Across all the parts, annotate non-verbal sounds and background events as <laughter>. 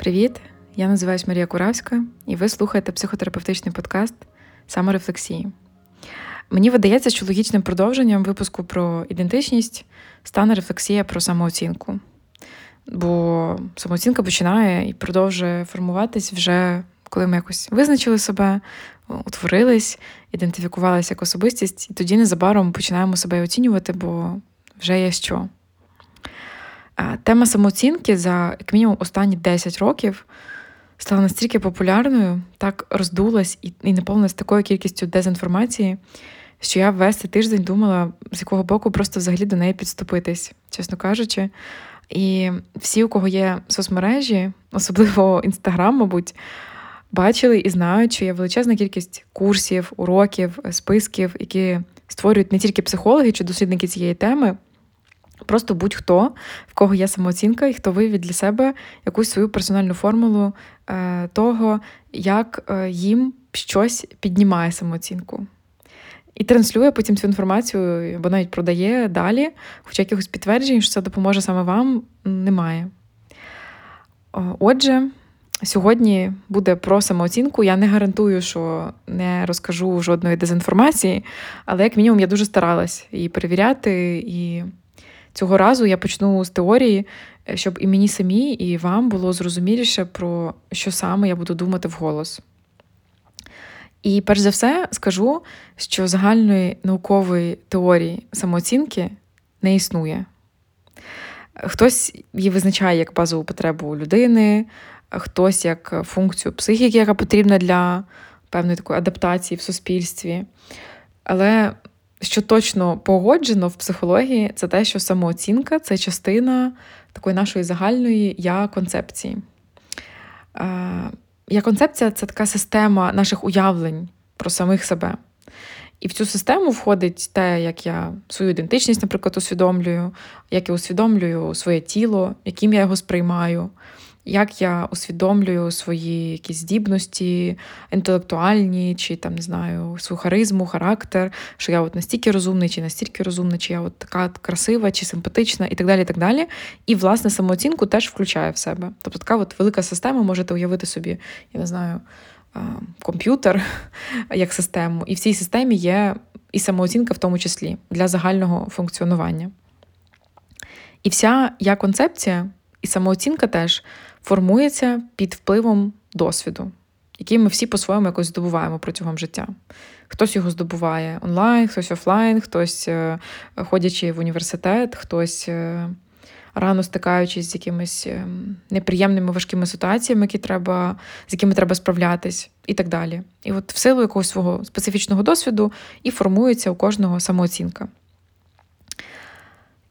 Привіт! Я називаюсь Марія Куравська, і ви слухаєте психотерапевтичний подкаст Саморефлексії. Мені видається, що логічним продовженням випуску про ідентичність стане рефлексія про самооцінку. Бо самооцінка починає і продовжує формуватись вже коли ми якось визначили себе, утворились, ідентифікувалися як особистість, і тоді незабаром починаємо себе оцінювати, бо вже є що. Тема самооцінки за як мінімум останні 10 років стала настільки популярною, так роздулась і і наповнилась такою кількістю дезінформації, що я весь цей тиждень думала, з якого боку просто взагалі до неї підступитись, чесно кажучи. І всі, у кого є соцмережі, особливо Інстаграм, мабуть, бачили і знають, що є величезна кількість курсів, уроків, списків, які створюють не тільки психологи чи дослідники цієї теми. Просто будь-хто, в кого є самооцінка, і хто вивів для себе якусь свою персональну формулу е, того, як е, їм щось піднімає самооцінку. І транслює потім цю інформацію, або навіть продає далі, хоча якихось підтверджень, що це допоможе саме вам, немає. Отже, сьогодні буде про самооцінку. Я не гарантую, що не розкажу жодної дезінформації, але як мінімум я дуже старалась її перевіряти і. Цього разу я почну з теорії, е, щоб і мені самі, і вам було зрозуміліше, про що саме я буду думати вголос. І перш за все скажу, що загальної наукової теорії самооцінки не існує. Хтось її визначає як базову потребу людини, хтось як функцію психіки, яка потрібна для певної такої адаптації в суспільстві. Але що точно погоджено в психології, це те, що самооцінка це частина такої нашої загальної я-концепції. Я-концепція це така система наших уявлень про самих себе. І в цю систему входить те, як я свою ідентичність, наприклад, усвідомлюю, як я усвідомлюю своє тіло, яким я його сприймаю, як я усвідомлюю свої якісь здібності, інтелектуальні, чи там не знаю, свою харизму, характер, що я от настільки розумний, чи настільки розумний, чи я от така красива, чи симпатична, і так далі. І так далі. І, власне, самооцінку теж включає в себе. Тобто така от велика система, можете уявити собі, я не знаю, комп'ютер <laughs> як систему. І в цій системі є і самооцінка, в тому числі, для загального функціонування. І вся я концепція, і самооцінка теж формується під впливом досвіду, який ми всі по-своєму якось здобуваємо протягом життя. Хтось його здобуває онлайн, хтось офлайн, хтось е, ходячи в університет, хтось е, рано стикаючись з якимись е, неприємними важкими ситуаціями, які треба, з якими треба справлятись, і так далі. І от в силу якогось свого специфічного досвіду і формується у кожного самооцінка.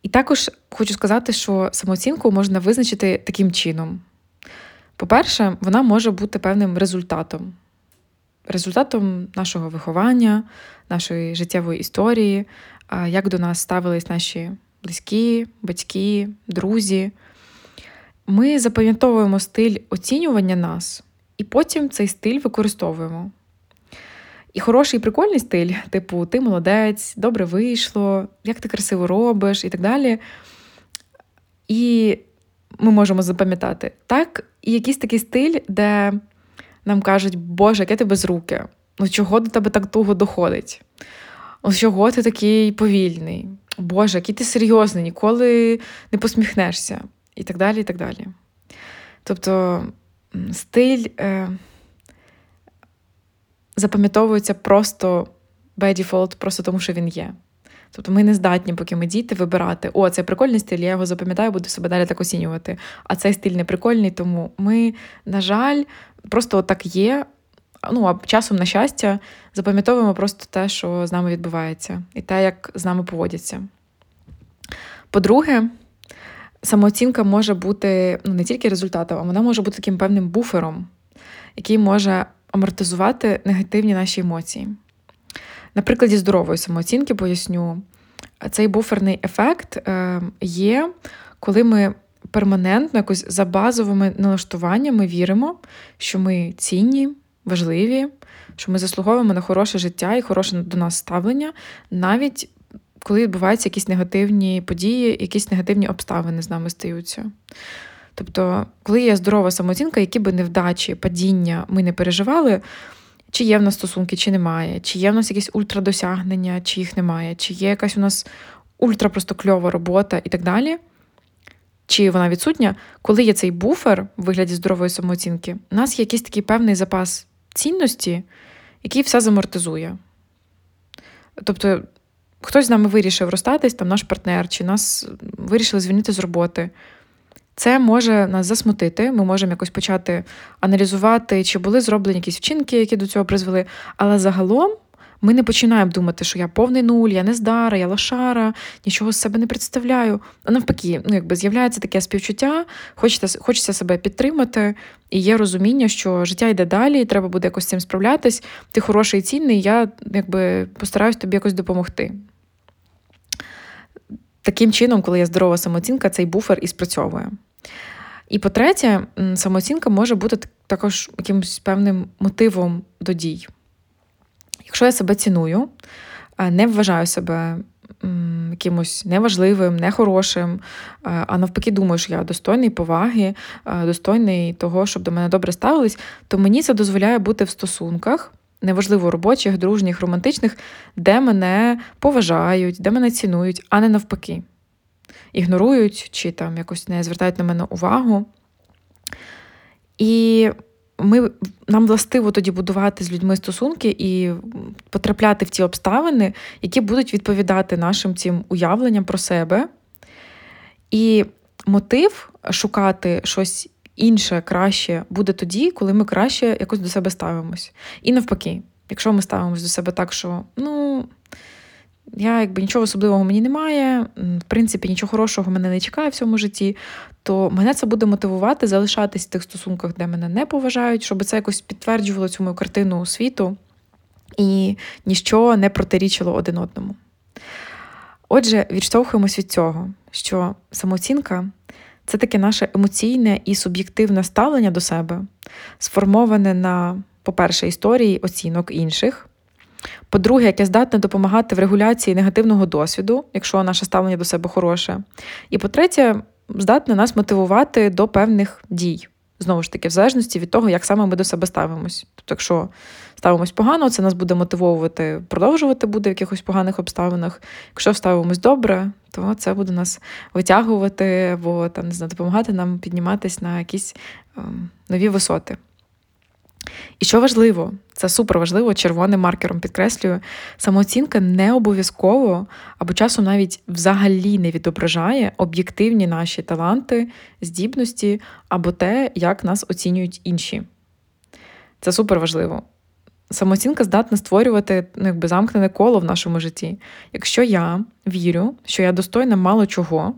І також хочу сказати, що самооцінку можна визначити таким чином. По-перше, вона може бути певним результатом, результатом нашого виховання, нашої життєвої історії, як до нас ставились наші близькі, батьки, друзі. Ми запам'ятовуємо стиль оцінювання нас, і потім цей стиль використовуємо. І хороший і прикольний стиль, типу, ти молодець, добре вийшло, як ти красиво робиш і так далі. І ми можемо запам'ятати. Так, і якийсь такий стиль, де нам кажуть, Боже, яке ти без руки? Ну чого до тебе так туго доходить? Ось чого ти такий повільний? Боже, який ти серйозний, ніколи не посміхнешся, і так далі. і так далі. Тобто стиль е, запам'ятовується просто by default, просто тому, що він є. Тобто ми не здатні, поки ми діти, вибирати, о, це прикольний стиль, я його запам'ятаю, буду себе далі так оцінювати. А цей стиль не прикольний, тому ми, на жаль, просто так є. Ну, а часом, на щастя, запам'ятовуємо просто те, що з нами відбувається, і те, як з нами поводяться. По-друге, самооцінка може бути ну, не тільки результатом, а вона може бути таким певним буфером, який може амортизувати негативні наші емоції. На прикладі здорової самооцінки поясню, цей буферний ефект е, є, коли ми перманентно, якось за базовими налаштуваннями віримо, що ми цінні, важливі, що ми заслуговуємо на хороше життя і хороше до нас ставлення, навіть коли відбуваються якісь негативні події, якісь негативні обставини з нами стаються. Тобто, коли є здорова самооцінка, які би невдачі, падіння ми не переживали, чи є в нас стосунки, чи немає, чи є в нас якісь ультрадосягнення, чи їх немає, чи є якась у нас ультра просто кльова робота і так далі, чи вона відсутня, коли є цей буфер в вигляді здорової самооцінки, у нас є якийсь такий певний запас цінності, який все замортизує. Тобто, хтось з нами вирішив розстатись, там наш партнер, чи нас вирішили звільнити з роботи. Це може нас засмутити, ми можемо якось почати аналізувати, чи були зроблені якісь вчинки, які до цього призвели. Але загалом ми не починаємо думати, що я повний нуль, я не здара, я лошара, нічого з себе не представляю. А навпаки, ну якби з'являється таке співчуття, хочеться, хочеться себе підтримати, і є розуміння, що життя йде далі, і треба буде якось з цим справлятись. Ти хороший і цінний, я якби постараюсь тобі якось допомогти. Таким чином, коли є здорова самооцінка, цей буфер і спрацьовує. І по-третє, самооцінка може бути також якимось певним мотивом до дій. Якщо я себе ціную, не вважаю себе якимось неважливим, нехорошим, а навпаки, думаю, що я достойний поваги, достойний того, щоб до мене добре ставились, то мені це дозволяє бути в стосунках, неважливо робочих, дружніх, романтичних, де мене поважають, де мене цінують, а не навпаки. Ігнорують чи там якось не звертають на мене увагу. І ми, нам властиво тоді будувати з людьми стосунки і потрапляти в ті обставини, які будуть відповідати нашим цим уявленням про себе. І мотив шукати щось інше, краще буде тоді, коли ми краще якось до себе ставимось. І навпаки, якщо ми ставимось до себе так, що ну. Я якби нічого особливого мені немає, в принципі, нічого хорошого мене не чекає в цьому житті, то мене це буде мотивувати залишатись в тих стосунках, де мене не поважають, щоб це якось підтверджувало цю мою картину світу і ніщо не протирічило один одному. Отже, відштовхуємось від цього, що самооцінка це таке наше емоційне і суб'єктивне ставлення до себе, сформоване на, по-перше, історії оцінок інших. По-друге, яке здатне допомагати в регуляції негативного досвіду, якщо наше ставлення до себе хороше. І по-третє, здатне нас мотивувати до певних дій. Знову ж таки, в залежності від того, як саме ми до себе ставимось. Тобто, якщо ставимось погано, це нас буде мотивовувати, продовжувати буде в якихось поганих обставинах. Якщо ставимось добре, то це буде нас витягувати або там не знаю, допомагати нам підніматись на якісь ем, нові висоти. І що важливо, це супер важливо, червоним маркером підкреслюю, самооцінка не обов'язково або часом навіть взагалі не відображає об'єктивні наші таланти, здібності або те, як нас оцінюють інші. Це супер важливо. Самооцінка здатна створювати ну, якби замкнене коло в нашому житті. Якщо я вірю, що я достойна мало чого,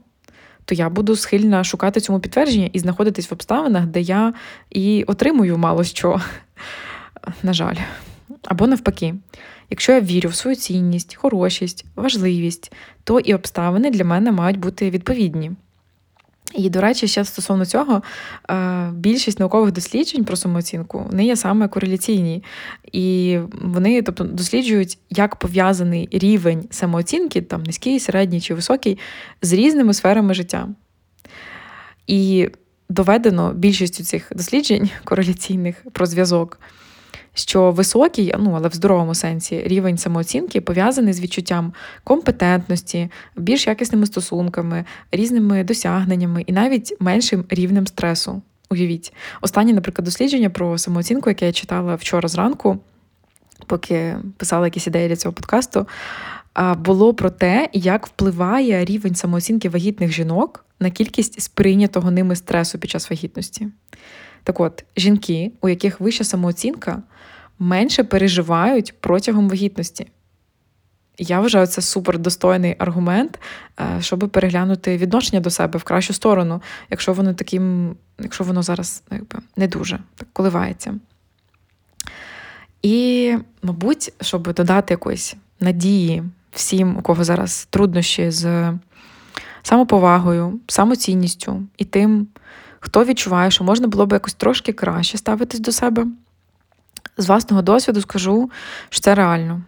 то я буду схильна шукати цьому підтвердження і знаходитись в обставинах, де я і отримую мало що. <laughs> На жаль. Або навпаки, якщо я вірю в свою цінність, хорошість, важливість, то і обставини для мене мають бути відповідні. І, до речі, ще стосовно цього, е, більшість наукових досліджень про самооцінку вони є саме кореляційні. І вони тобто, досліджують, як пов'язаний рівень самооцінки, там низький, середній чи високий, з різними сферами життя. І доведено більшістю цих досліджень <laughs> кореляційних про зв'язок що високий, ну але в здоровому сенсі, рівень самооцінки пов'язаний з відчуттям компетентності, більш якісними стосунками, різними досягненнями і навіть меншим рівнем стресу. Уявіть, останнє, наприклад, дослідження про самооцінку, яке я читала вчора зранку, поки писала якісь ідеї для цього подкасту, було про те, як впливає рівень самооцінки вагітних жінок на кількість сприйнятого ними стресу під час вагітності. Так от, жінки, у яких вища самооцінка, менше переживають протягом вагітності. Я вважаю, це супер достойний аргумент, е, щоб переглянути відношення до себе в кращу сторону, якщо воно таким, якщо воно зараз ну, якби, не дуже так коливається. І, мабуть, щоб додати якоїсь надії всім, у кого зараз труднощі з самоповагою, самоцінністю і тим, хто відчуває, що можна було б якось трошки краще ставитись до себе. З власного досвіду скажу, що це реально.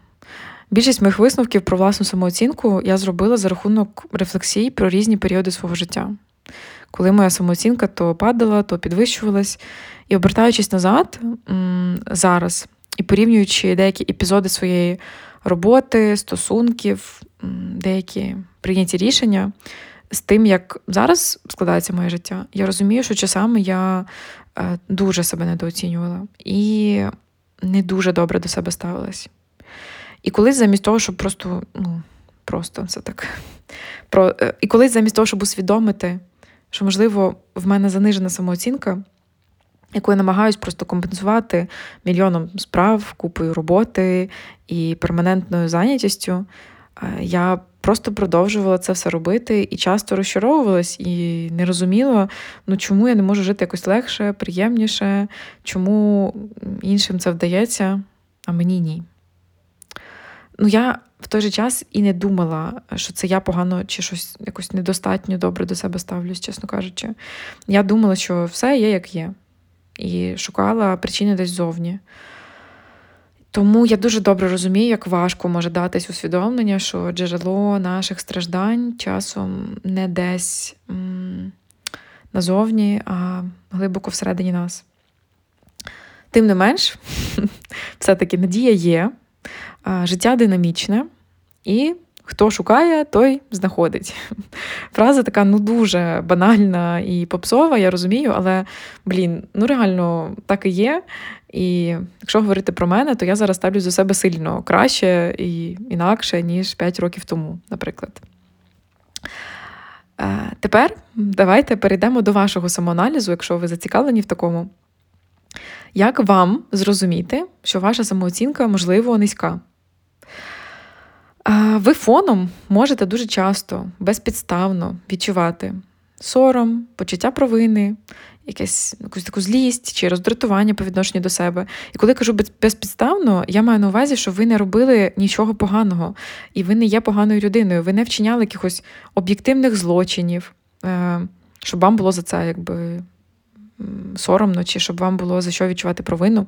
Більшість моїх висновків про власну самооцінку я зробила за рахунок рефлексій про різні періоди свого життя. коли моя самооцінка то падала, то підвищувалась. І обертаючись назад зараз і порівнюючи деякі епізоди своєї роботи, стосунків, деякі прийняті рішення з тим, як зараз складається моє життя, я розумію, що часами я е, дуже себе недооцінювала і не дуже добре до себе ставилась. І колись замість того, щоб просто, ну, просто це так. <laughs> Про, е, І колись замість того, щоб усвідомити, що, можливо, в мене занижена самооцінка, яку я намагаюсь просто компенсувати мільйоном справ, купою роботи і перманентною зайнятістю, е, я просто продовжувала це все робити і часто розчаровувалась, і не розуміла, ну чому я не можу жити якось легше, приємніше, чому іншим це вдається, а мені ні. Ну, я в той же час і не думала, що це я погано чи щось якось недостатньо добре до себе ставлюсь, чесно кажучи. Я думала, що все є, як є, і шукала причини десь зовні. Тому я дуже добре розумію, як важко може датись усвідомлення, що джерело наших страждань часом не десь м- назовні, а глибоко всередині нас. Тим не менш, <laughs> все-таки надія є, життя динамічне, і хто шукає, той знаходить. <laughs> Фраза така ну дуже банальна і попсова, я розумію, але блін, ну реально так і є. І якщо говорити про мене, то я зараз ставлю за себе сильно краще і інакше, ніж 5 років тому, наприклад. Е, тепер давайте перейдемо до вашого самоаналізу, якщо ви зацікавлені в такому. Як вам зрозуміти, що ваша самооцінка, можливо, низька? Ви фоном можете дуже часто, безпідставно відчувати сором, почуття провини, якесь, якусь таку злість чи роздратування по відношенню до себе. І коли кажу безпідставно, я маю на увазі, що ви не робили нічого поганого, і ви не є поганою людиною, ви не вчиняли якихось об'єктивних злочинів, е, щоб вам було за це якби соромно, чи щоб вам було за що відчувати провину.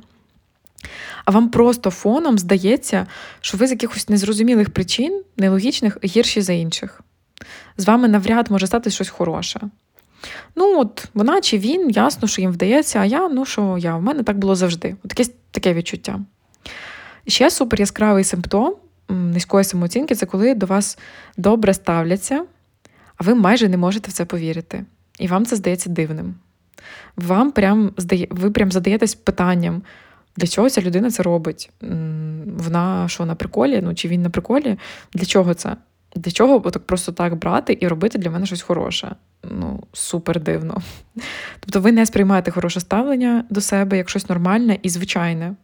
А вам просто фоном здається, що ви з якихось незрозумілих причин, нелогічних, гірші за інших. З вами навряд може стати щось хороше. Ну, от вона чи він, ясно, що їм вдається, а я, ну що я, в мене так було завжди. От таке, таке відчуття. Ще супер яскравий симптом низької самооцінки це коли до вас добре ставляться, а ви майже не можете в це повірити. І вам це здається дивним. Вам прям ви прям задаєтесь питанням, для чого ця людина це робить? Вона що на приколі? Ну чи він на приколі? Для чого це? Для чого так просто так брати і робити для мене щось хороше? Ну, супер дивно. <laughs> Тобто ви не сприймаєте хороше ставлення до себе як щось нормальне і звичайне.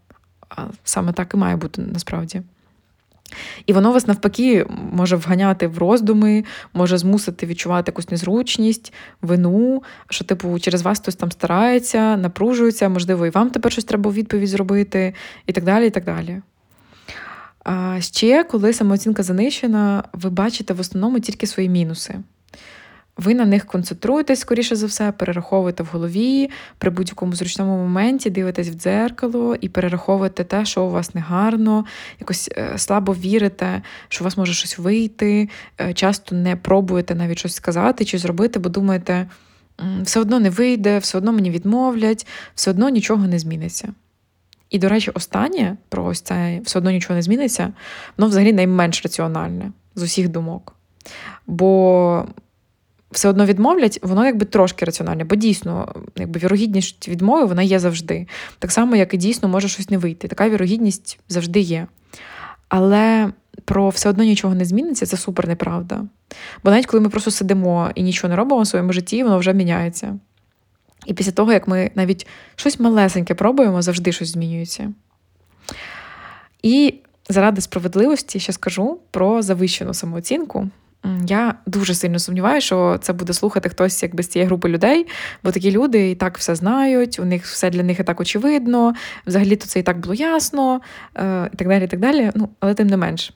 А саме так і має бути насправді. І воно вас навпаки може вганяти в роздуми, може змусити відчувати якусь незручність, вину, що, типу, через вас хтось там старається, напружується, можливо, і вам тепер щось треба у відповідь зробити, і так далі. і так далі. А ще, коли самооцінка занищена, ви бачите в основному тільки свої мінуси. Ви на них концентруєтесь, скоріше за все, перераховуєте в голові при будь-якому зручному моменті, дивитесь в дзеркало і перераховуєте те, що у вас негарно, якось е, слабо вірите, що у вас може щось вийти, е, часто не пробуєте навіть щось сказати чи зробити, бо думаєте, все одно не вийде, все одно мені відмовлять, все одно нічого не зміниться. І, до речі, останнє про ось це все одно нічого не зміниться, воно взагалі найменш раціональне з усіх думок. Бо все одно відмовлять, воно якби трошки раціональне, бо дійсно, якби вірогідність відмови вона є завжди. Так само, як і дійсно може щось не вийти. Така вірогідність завжди є. Але про все одно нічого не зміниться, це супер неправда. Бо навіть коли ми просто сидимо і нічого не робимо в своєму житті, воно вже міняється. І після того, як ми навіть щось малесеньке пробуємо, завжди щось змінюється. І заради справедливості ще скажу про завищену самооцінку. Я дуже сильно сумніваюся, що це буде слухати хтось якби з цієї групи людей, бо такі люди і так все знають, у них все для них і так очевидно, взагалі-то це і так було ясно, е, і так далі. і так далі. Ну, Але тим не менш,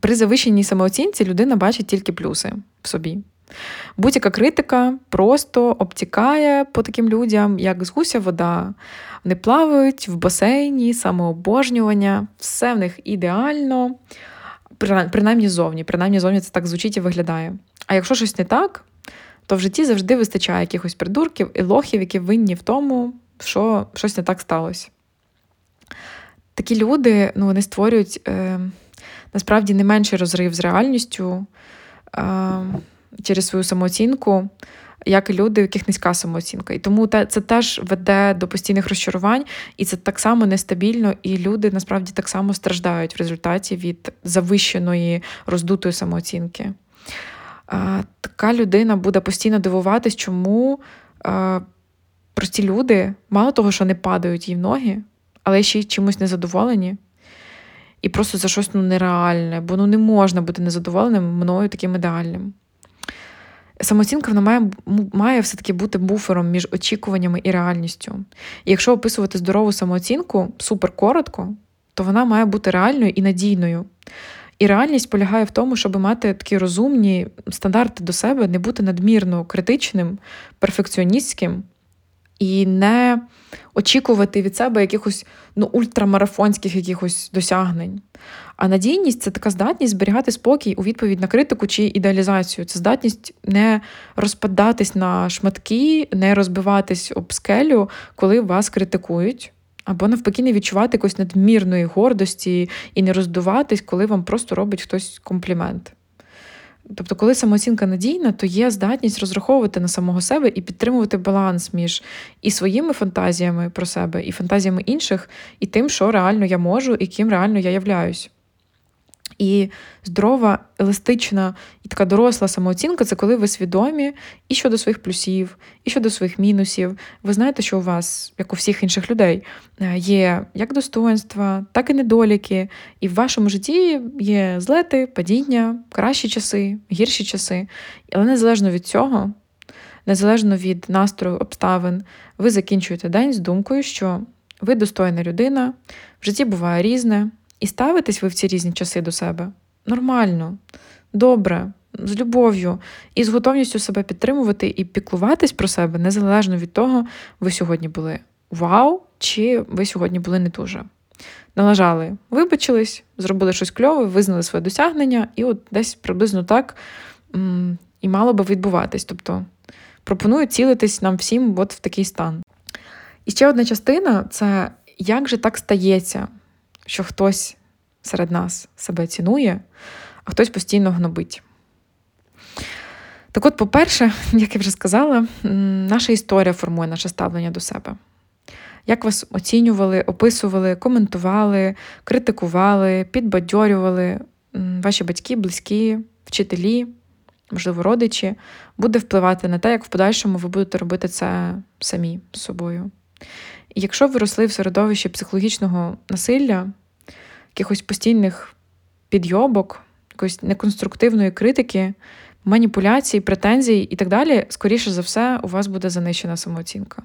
при завищеній самооцінці людина бачить тільки плюси в собі. Будь-яка критика просто обтікає по таким людям, як з гуся вода. Вони плавають в басейні, самообожнювання, все в них ідеально принаймні зовні. Принаймні зовні це так звучить і виглядає. А якщо щось не так, то в житті завжди вистачає якихось придурків і лохів, які винні в тому, що щось не так сталося. Такі люди ну, вони створюють е, насправді не менший розрив з реальністю е, через свою самооцінку, як і люди, у яких низька самооцінка. І тому це теж веде до постійних розчарувань, і це так само нестабільно, і люди насправді так само страждають в результаті від завищеної роздутої самооцінки. Така людина буде постійно дивуватись, чому прості люди, мало того, що не падають їй в ноги, але ще й чимось незадоволені. І просто за щось ну, нереальне, бо ну не можна бути незадоволеним мною таким ідеальним. Самооцінка вона має має все-таки бути буфером між очікуваннями і реальністю. І якщо описувати здорову самооцінку супер коротко, то вона має бути реальною і надійною. І реальність полягає в тому, щоб мати такі розумні стандарти до себе, не бути надмірно критичним, перфекціоністським і не очікувати від себе якихось ну, ультрамарафонських якихось досягнень. А надійність це така здатність зберігати спокій у відповідь на критику чи ідеалізацію. Це здатність не розпадатись на шматки, не розбиватись об скелю, коли вас критикують. Або навпаки, не відчувати якоїсь надмірної гордості і не роздуватись, коли вам просто робить хтось комплімент. Тобто, коли самооцінка надійна, то є здатність розраховувати на самого себе і підтримувати баланс між і своїми фантазіями про себе, і фантазіями інших, і тим, що реально я можу, і ким реально я являюсь. І здорова, еластична і така доросла самооцінка це коли ви свідомі і щодо своїх плюсів, і щодо своїх мінусів. Ви знаєте, що у вас, як у всіх інших людей, е, є як достоинства, так і недоліки. І в вашому житті є злети, падіння, кращі часи, гірші часи. Але незалежно від цього, незалежно від настрою обставин, ви закінчуєте день з думкою, що ви достойна людина, в житті буває різне. І ставитесь ви в ці різні часи до себе нормально, добре, з любов'ю і з готовністю себе підтримувати і піклуватись про себе незалежно від того, ви сьогодні були вау, чи ви сьогодні були не дуже. Налажали, вибачились, зробили щось кльове, визнали своє досягнення, і от десь приблизно так і мало би відбуватись. Тобто пропоную цілитись нам всім от в такий стан. І ще одна частина це як же так стається, що хтось серед нас себе цінує, а хтось постійно гнобить. Так от, по-перше, <laughs> як я вже сказала, наша історія формує наше ставлення до себе. Як вас оцінювали, описували, коментували, критикували, підбадьорювали ваші батьки, близькі, вчителі, можливо, родичі, буде впливати на те, як в подальшому ви будете робити це самі з собою. І якщо ви росли в середовищі психологічного насилля, якихось постійних підйобок, якоїсь неконструктивної критики, маніпуляцій, претензій і так далі, скоріше за все, у вас буде занищена самооцінка.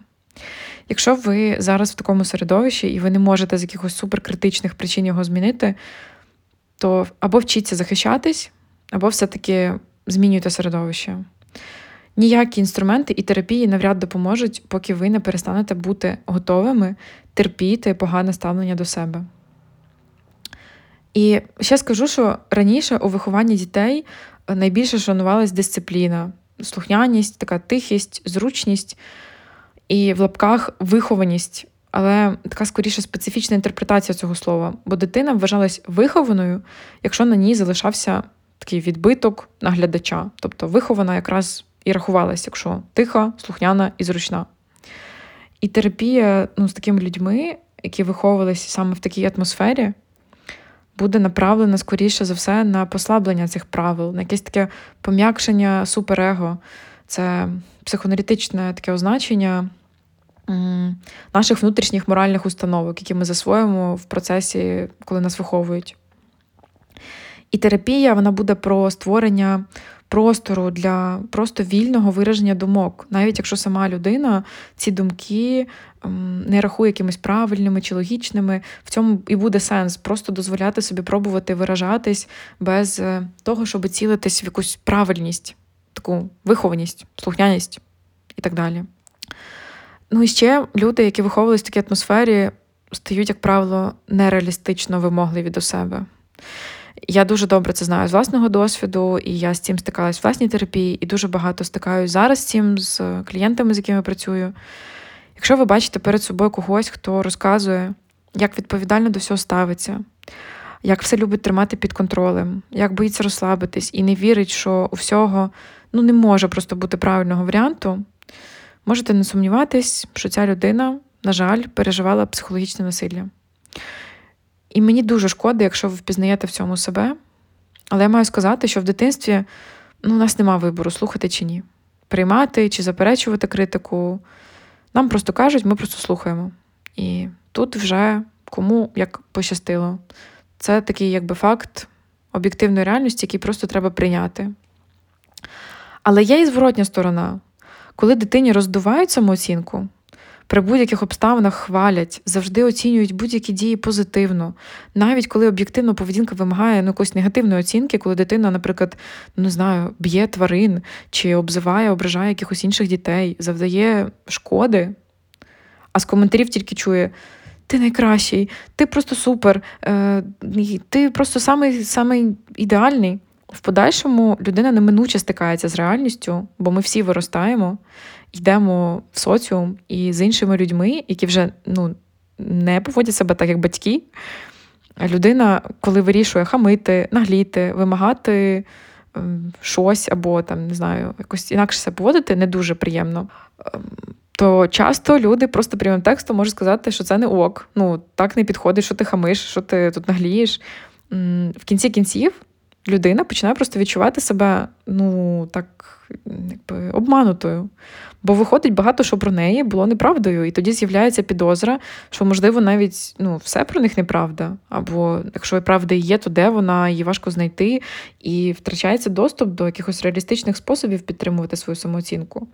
Якщо ви зараз в такому середовищі і ви не можете з якихось суперкритичних причин його змінити, то або вчіться захищатись, або все-таки змінюйте середовище. Ніякі інструменти і терапії навряд допоможуть, поки ви не перестанете бути готовими терпіти погане ставлення до себе. І ще скажу, що раніше у вихованні дітей найбільше шанувалась дисципліна, слухняність, така тихість, зручність і в лапках вихованість, але така скоріше специфічна інтерпретація цього слова, бо дитина вважалась вихованою, якщо на ній залишався такий відбиток наглядача, тобто вихована якраз і рахувалась, якщо тиха, слухняна і зручна. І терапія ну, з такими людьми, які виховувалися саме в такій атмосфері, буде направлена скоріше за все на послаблення цих правил, на якесь таке пом'якшення суперего. Це психоаналітичне таке означення наших внутрішніх моральних установок, які ми засвоїмо в процесі, коли нас виховують. І терапія вона буде про створення простору для просто вільного вираження думок, навіть якщо сама людина ці думки ем, не рахує якимись правильними чи логічними, в цьому і буде сенс просто дозволяти собі пробувати виражатись без е, того, щоб цілитись в якусь правильність, таку вихованість, слухняність і так далі. Ну і ще люди, які виховувалися в такій атмосфері, стають, як правило, нереалістично вимогливі до себе. Я дуже добре це знаю з власного досвіду, і я з цим стикалась в власній терапії, і дуже багато стикаюсь зараз з цим з клієнтами, з якими працюю. Якщо ви бачите перед собою когось, хто розказує, як відповідально до всього ставиться, як все любить тримати під контролем, як боїться розслабитись і не вірить, що у всього ну, не може просто бути правильного варіанту, можете не сумніватись, що ця людина, на жаль, переживала психологічне насилля. І мені дуже шкода, якщо ви впізнаєте в цьому себе. Але я маю сказати, що в дитинстві ну, у нас нема вибору, слухати чи ні. Приймати чи заперечувати критику. Нам просто кажуть, ми просто слухаємо. І тут вже кому як пощастило. Це такий якби факт об'єктивної реальності, який просто треба прийняти. Але є і зворотня сторона, коли дитині роздувають самооцінку, при будь-яких обставинах хвалять, завжди оцінюють будь-які дії позитивно, навіть коли об'єктивна поведінка вимагає ну, якоїсь негативної оцінки, коли дитина, наприклад, ну не знаю, б'є тварин чи обзиває, ображає якихось інших дітей, завдає шкоди, а з коментарів тільки чує. Ти найкращий, ти просто супер, е, ти просто самий, самий ідеальний. В подальшому людина неминуче стикається з реальністю, бо ми всі виростаємо, йдемо в соціум і з іншими людьми, які вже ну, не поводять себе так, як батьки. Людина, коли вирішує хамити, нагліти, вимагати ем, щось або там, не знаю, якось інакше себе поводити, не дуже приємно. Ем, то часто люди просто прямим текстом можуть сказати, що це не ок. Ну, так не підходить, що ти хамиш, що ти тут наглієш. В кінці кінців людина починає просто відчувати себе, ну, так, якби обманутою. Бо виходить багато що про неї було неправдою, і тоді з'являється підозра, що, можливо, навіть ну, все про них неправда. Або якщо правда є, то де вона, її важко знайти, і втрачається доступ до якихось реалістичних способів підтримувати свою самооцінку.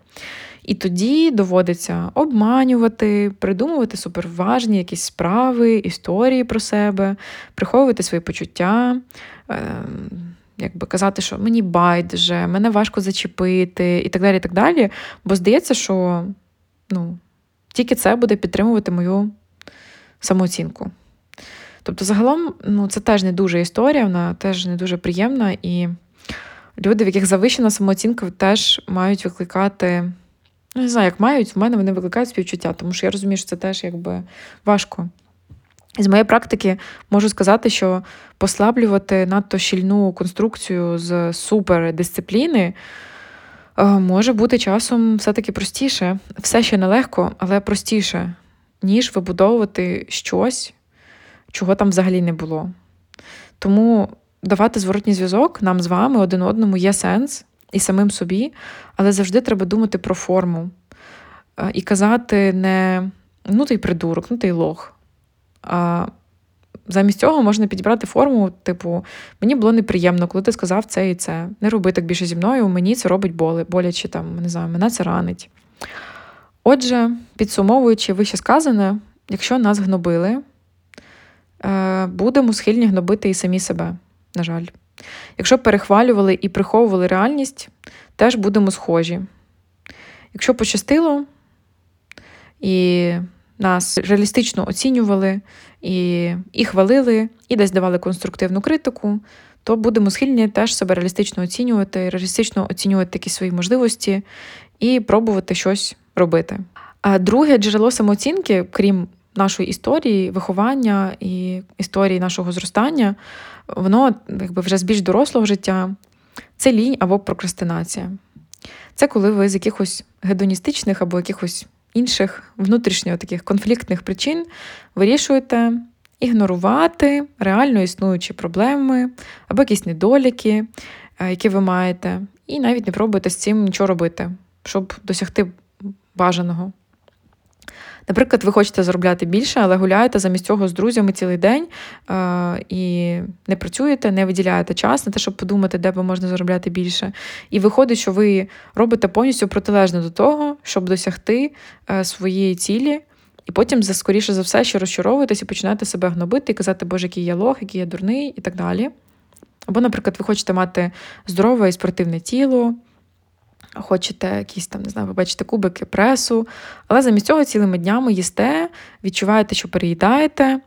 І тоді доводиться обманювати, придумувати суперважні якісь справи, історії про себе, приховувати свої почуття. Ем, якби казати, що мені байдуже, мене важко зачепити і так далі. і так далі. Бо здається, що ну, тільки це буде підтримувати мою самооцінку. Тобто, загалом, ну, це теж не дуже історія, вона теж не дуже приємна, і люди, в яких завищена самооцінка, теж мають викликати. Ну, не знаю, як мають, в мене вони викликають співчуття, тому що я розумію, що це теж якби важко. З моєї практики можу сказати, що послаблювати надто щільну конструкцію з супердисципліни е, може бути часом все-таки простіше. Все ще нелегко, але простіше, ніж вибудовувати щось, чого там взагалі не було. Тому давати зворотній зв'язок нам з вами один одному є сенс і самим собі, але завжди треба думати про форму е, і казати не ну ти придурок, ну ти лох. А замість цього можна підібрати форму, типу, мені було неприємно, коли ти сказав це і це. Не роби так більше зі мною, мені це робить боли, боляче там, не знаю, мене це ранить. Отже, підсумовуючи вище сказане, якщо нас гнобили, е, будемо схильні гнобити і самі себе, на жаль. Якщо перехвалювали і приховували реальність, теж будемо схожі. Якщо пощастило, і нас реалістично оцінювали і і хвалили, і десь давали конструктивну критику, то будемо схильні теж себе реалістично оцінювати, реалістично оцінювати якісь свої можливості і пробувати щось робити. А друге джерело самооцінки, крім нашої історії, виховання і історії нашого зростання, воно якби вже з більш дорослого життя це лінь або прокрастинація. Це коли ви з якихось гедоністичних або якихось інших внутрішньо таких конфліктних причин вирішуєте ігнорувати реально існуючі проблеми або якісь недоліки, е, які ви маєте, і навіть не пробуєте з цим нічого робити, щоб досягти бажаного. Наприклад, ви хочете заробляти більше, але гуляєте замість цього з друзями цілий день е, і не працюєте, не виділяєте час на те, щоб подумати, де би можна заробляти більше. І виходить, що ви робите повністю протилежно до того, щоб досягти е, своєї цілі. І потім, скоріше за все, що розчаровуєтесь і починаєте себе гнобити і казати, Боже, який я лох, який я дурний, і так далі. Або, наприклад, ви хочете мати здорове і спортивне тіло хочете якісь там, не знаю, ви бачите кубики пресу, але замість цього цілими днями їсте, відчуваєте, що переїдаєте,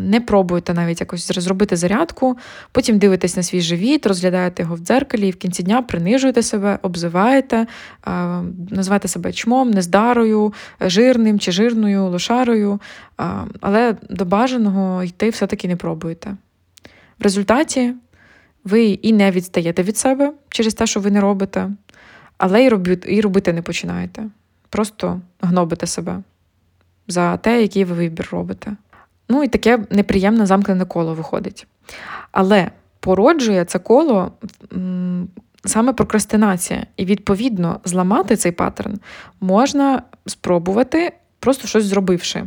не пробуєте навіть якось зробити зарядку, потім дивитесь на свій живіт, розглядаєте його в дзеркалі і в кінці дня принижуєте себе, обзиваєте, називаєте себе чмом, нездарою, жирним чи жирною, лошарою, але до бажаного йти все-таки не пробуєте. В результаті ви і не відстаєте від себе через те, що ви не робите, але і робити не починаєте. Просто гнобите себе за те, який ви вибір робите. Ну і таке неприємне замкнене коло виходить. Але породжує це коло саме прокрастинація. І, відповідно, зламати цей паттерн можна спробувати, просто щось зробивши.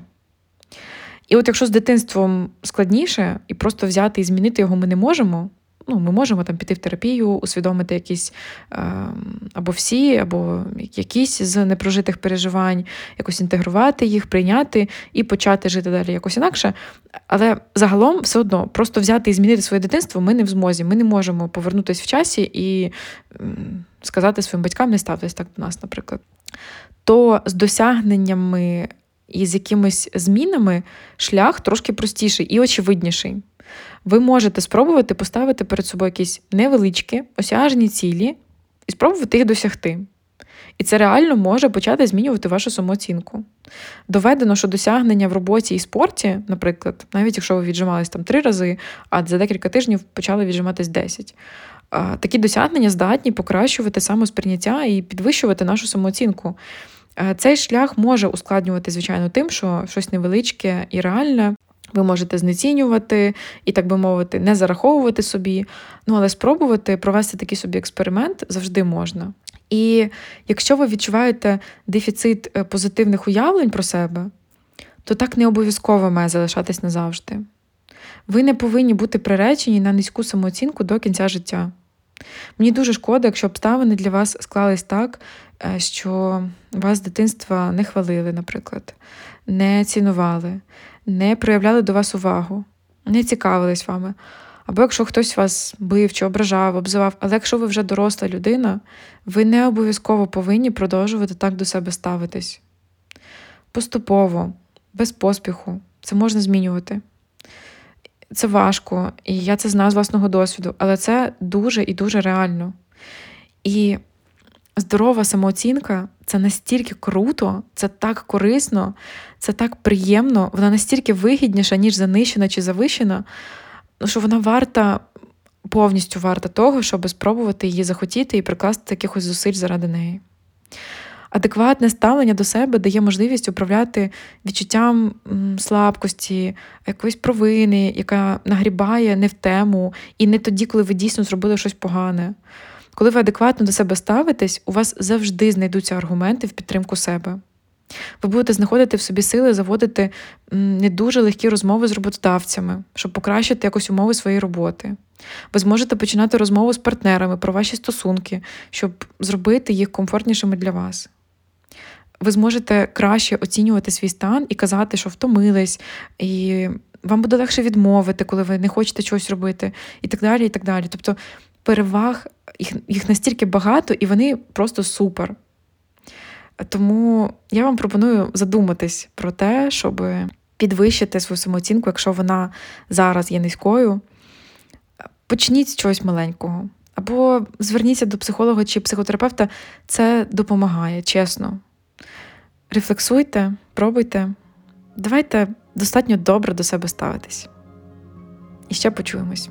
І от якщо з дитинством складніше, і просто взяти і змінити його ми не можемо, ну, ми можемо там піти в терапію, усвідомити якісь е, або всі, або якісь з непрожитих переживань, якось інтегрувати їх, прийняти і почати жити далі якось інакше. Але загалом все одно просто взяти і змінити своє дитинство ми не в змозі. Ми не можемо повернутися в часі і сказати своїм батькам не ставтесь так до нас, наприклад. То з досягненнями і з якимись змінами шлях трошки простіший і очевидніший ви можете спробувати поставити перед собою якісь невеличкі осяжні цілі і спробувати їх досягти. І це реально може почати змінювати вашу самооцінку. Доведено, що досягнення в роботі і спорті, наприклад, навіть якщо ви віджимались там три рази, а за декілька тижнів почали віджиматись 10, такі досягнення здатні покращувати самосприйняття і підвищувати нашу самооцінку. Цей шлях може ускладнювати, звичайно, тим, що щось невеличке і реальне ви можете знецінювати і, так би мовити, не зараховувати собі. Ну, але спробувати провести такий собі експеримент завжди можна. І якщо ви відчуваєте дефіцит е, позитивних уявлень про себе, то так не обов'язково має залишатись назавжди. Ви не повинні бути приречені на низьку самооцінку до кінця життя. Мені дуже шкода, якщо обставини для вас склались так, е, що вас з дитинства не хвалили, наприклад, не цінували, не проявляли до вас увагу, не цікавились вами. Або якщо хтось вас бив чи ображав, обзивав, але якщо ви вже доросла людина, ви не обов'язково повинні продовжувати так до себе ставитись. Поступово, без поспіху, це можна змінювати. Це важко, і я це знаю з власного досвіду, але це дуже і дуже реально. І здорова самооцінка це настільки круто, це так корисно, це так приємно, вона настільки вигідніша, ніж занищена чи завищена, що вона варта, повністю варта того, щоб спробувати її захотіти і прикласти якихось зусиль заради неї. Адекватне ставлення до себе дає можливість управляти відчуттям слабкості, якоїсь провини, яка нагрібає не в тему, і не тоді, коли ви дійсно зробили щось погане. Коли ви адекватно до себе ставитесь, у вас завжди знайдуться аргументи в підтримку себе. Ви будете знаходити в собі сили заводити не дуже легкі розмови з роботодавцями, щоб покращити якось умови своєї роботи. Ви зможете починати розмову з партнерами про ваші стосунки, щоб зробити їх комфортнішими для вас. Ви зможете краще оцінювати свій стан і казати, що втомились, і вам буде легше відмовити, коли ви не хочете чогось робити, і так далі. і так далі. Тобто переваг їх, їх настільки багато, і вони просто супер. Тому я вам пропоную задуматись про те, щоб підвищити свою самооцінку, якщо вона зараз є низькою. Почніть з чогось маленького. Або зверніться до психолога чи психотерапевта, це допомагає, чесно. Рефлексуйте, пробуйте, давайте достатньо добре до себе ставитись. І ще почуємось.